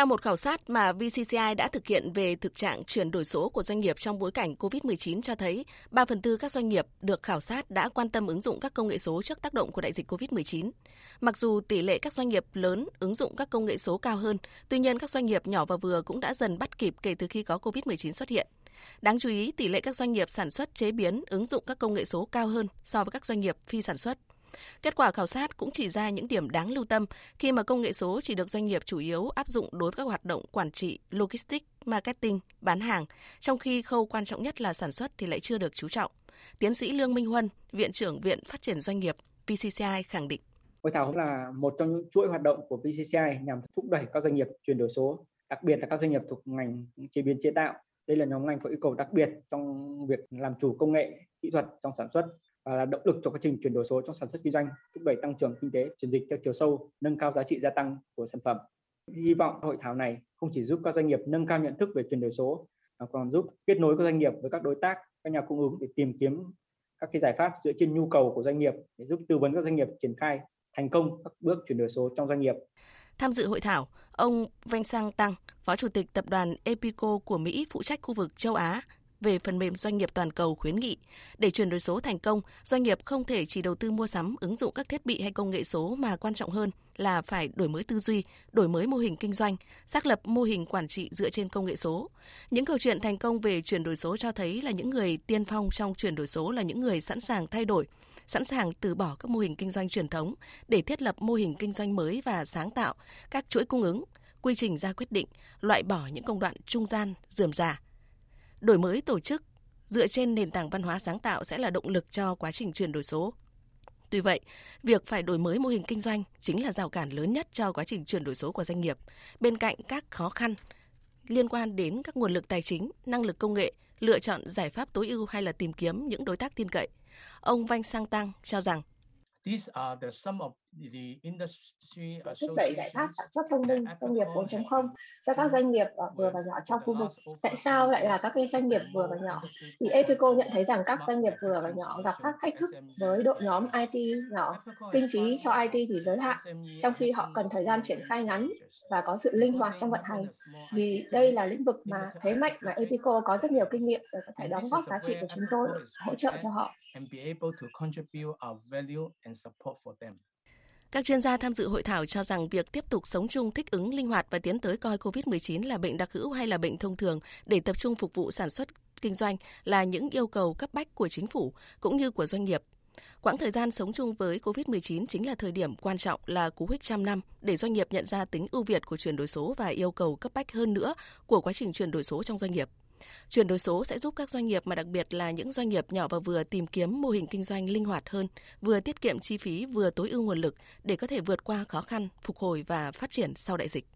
Theo một khảo sát mà VCCI đã thực hiện về thực trạng chuyển đổi số của doanh nghiệp trong bối cảnh COVID-19 cho thấy, 3 phần tư các doanh nghiệp được khảo sát đã quan tâm ứng dụng các công nghệ số trước tác động của đại dịch COVID-19. Mặc dù tỷ lệ các doanh nghiệp lớn ứng dụng các công nghệ số cao hơn, tuy nhiên các doanh nghiệp nhỏ và vừa cũng đã dần bắt kịp kể từ khi có COVID-19 xuất hiện. Đáng chú ý, tỷ lệ các doanh nghiệp sản xuất chế biến ứng dụng các công nghệ số cao hơn so với các doanh nghiệp phi sản xuất. Kết quả khảo sát cũng chỉ ra những điểm đáng lưu tâm khi mà công nghệ số chỉ được doanh nghiệp chủ yếu áp dụng đối với các hoạt động quản trị, logistics, marketing, bán hàng, trong khi khâu quan trọng nhất là sản xuất thì lại chưa được chú trọng. Tiến sĩ Lương Minh Huân, Viện trưởng Viện Phát triển Doanh nghiệp PCCI khẳng định. Hội thảo là một trong những chuỗi hoạt động của PCCI nhằm thúc đẩy các doanh nghiệp chuyển đổi số, đặc biệt là các doanh nghiệp thuộc ngành chế biến chế tạo. Đây là nhóm ngành có yêu cầu đặc biệt trong việc làm chủ công nghệ, kỹ thuật trong sản xuất và là động lực cho quá trình chuyển đổi số trong sản xuất kinh doanh, thúc đẩy tăng trưởng kinh tế, chuyển dịch theo chiều sâu, nâng cao giá trị gia tăng của sản phẩm. Hy vọng hội thảo này không chỉ giúp các doanh nghiệp nâng cao nhận thức về chuyển đổi số, mà còn giúp kết nối các doanh nghiệp với các đối tác, các nhà cung ứng để tìm kiếm các cái giải pháp dựa trên nhu cầu của doanh nghiệp để giúp tư vấn các doanh nghiệp triển khai thành công các bước chuyển đổi số trong doanh nghiệp. Tham dự hội thảo, ông Vanh Sang Tăng, Phó Chủ tịch Tập đoàn Epico của Mỹ phụ trách khu vực châu Á, về phần mềm doanh nghiệp toàn cầu khuyến nghị, để chuyển đổi số thành công, doanh nghiệp không thể chỉ đầu tư mua sắm ứng dụng các thiết bị hay công nghệ số mà quan trọng hơn là phải đổi mới tư duy, đổi mới mô hình kinh doanh, xác lập mô hình quản trị dựa trên công nghệ số. Những câu chuyện thành công về chuyển đổi số cho thấy là những người tiên phong trong chuyển đổi số là những người sẵn sàng thay đổi, sẵn sàng từ bỏ các mô hình kinh doanh truyền thống để thiết lập mô hình kinh doanh mới và sáng tạo, các chuỗi cung ứng, quy trình ra quyết định, loại bỏ những công đoạn trung gian, dườm già đổi mới tổ chức dựa trên nền tảng văn hóa sáng tạo sẽ là động lực cho quá trình chuyển đổi số. Tuy vậy, việc phải đổi mới mô hình kinh doanh chính là rào cản lớn nhất cho quá trình chuyển đổi số của doanh nghiệp. Bên cạnh các khó khăn liên quan đến các nguồn lực tài chính, năng lực công nghệ, lựa chọn giải pháp tối ưu hay là tìm kiếm những đối tác tin cậy. Ông Vanh Sang Tăng cho rằng Thúc đẩy giải pháp sản xuất thông minh công nghiệp 4.0 cho các doanh nghiệp vừa và nhỏ trong khu vực. Tại sao lại là các cái doanh nghiệp vừa và nhỏ? Thì Epico nhận thấy rằng các doanh nghiệp vừa và nhỏ gặp các thách thức với đội nhóm IT nhỏ, kinh phí cho IT thì giới hạn, trong khi họ cần thời gian triển khai ngắn và có sự linh hoạt trong vận hành. Vì đây là lĩnh vực mà thế mạnh mà Epico có rất nhiều kinh nghiệm để có thể đóng góp giá trị của chúng tôi, hỗ trợ cho họ. Các chuyên gia tham dự hội thảo cho rằng việc tiếp tục sống chung, thích ứng, linh hoạt và tiến tới coi COVID-19 là bệnh đặc hữu hay là bệnh thông thường để tập trung phục vụ sản xuất, kinh doanh là những yêu cầu cấp bách của chính phủ cũng như của doanh nghiệp. Quãng thời gian sống chung với COVID-19 chính là thời điểm quan trọng, là cú hích trăm năm để doanh nghiệp nhận ra tính ưu việt của chuyển đổi số và yêu cầu cấp bách hơn nữa của quá trình chuyển đổi số trong doanh nghiệp. Chuyển đổi số sẽ giúp các doanh nghiệp mà đặc biệt là những doanh nghiệp nhỏ và vừa tìm kiếm mô hình kinh doanh linh hoạt hơn, vừa tiết kiệm chi phí vừa tối ưu nguồn lực để có thể vượt qua khó khăn, phục hồi và phát triển sau đại dịch.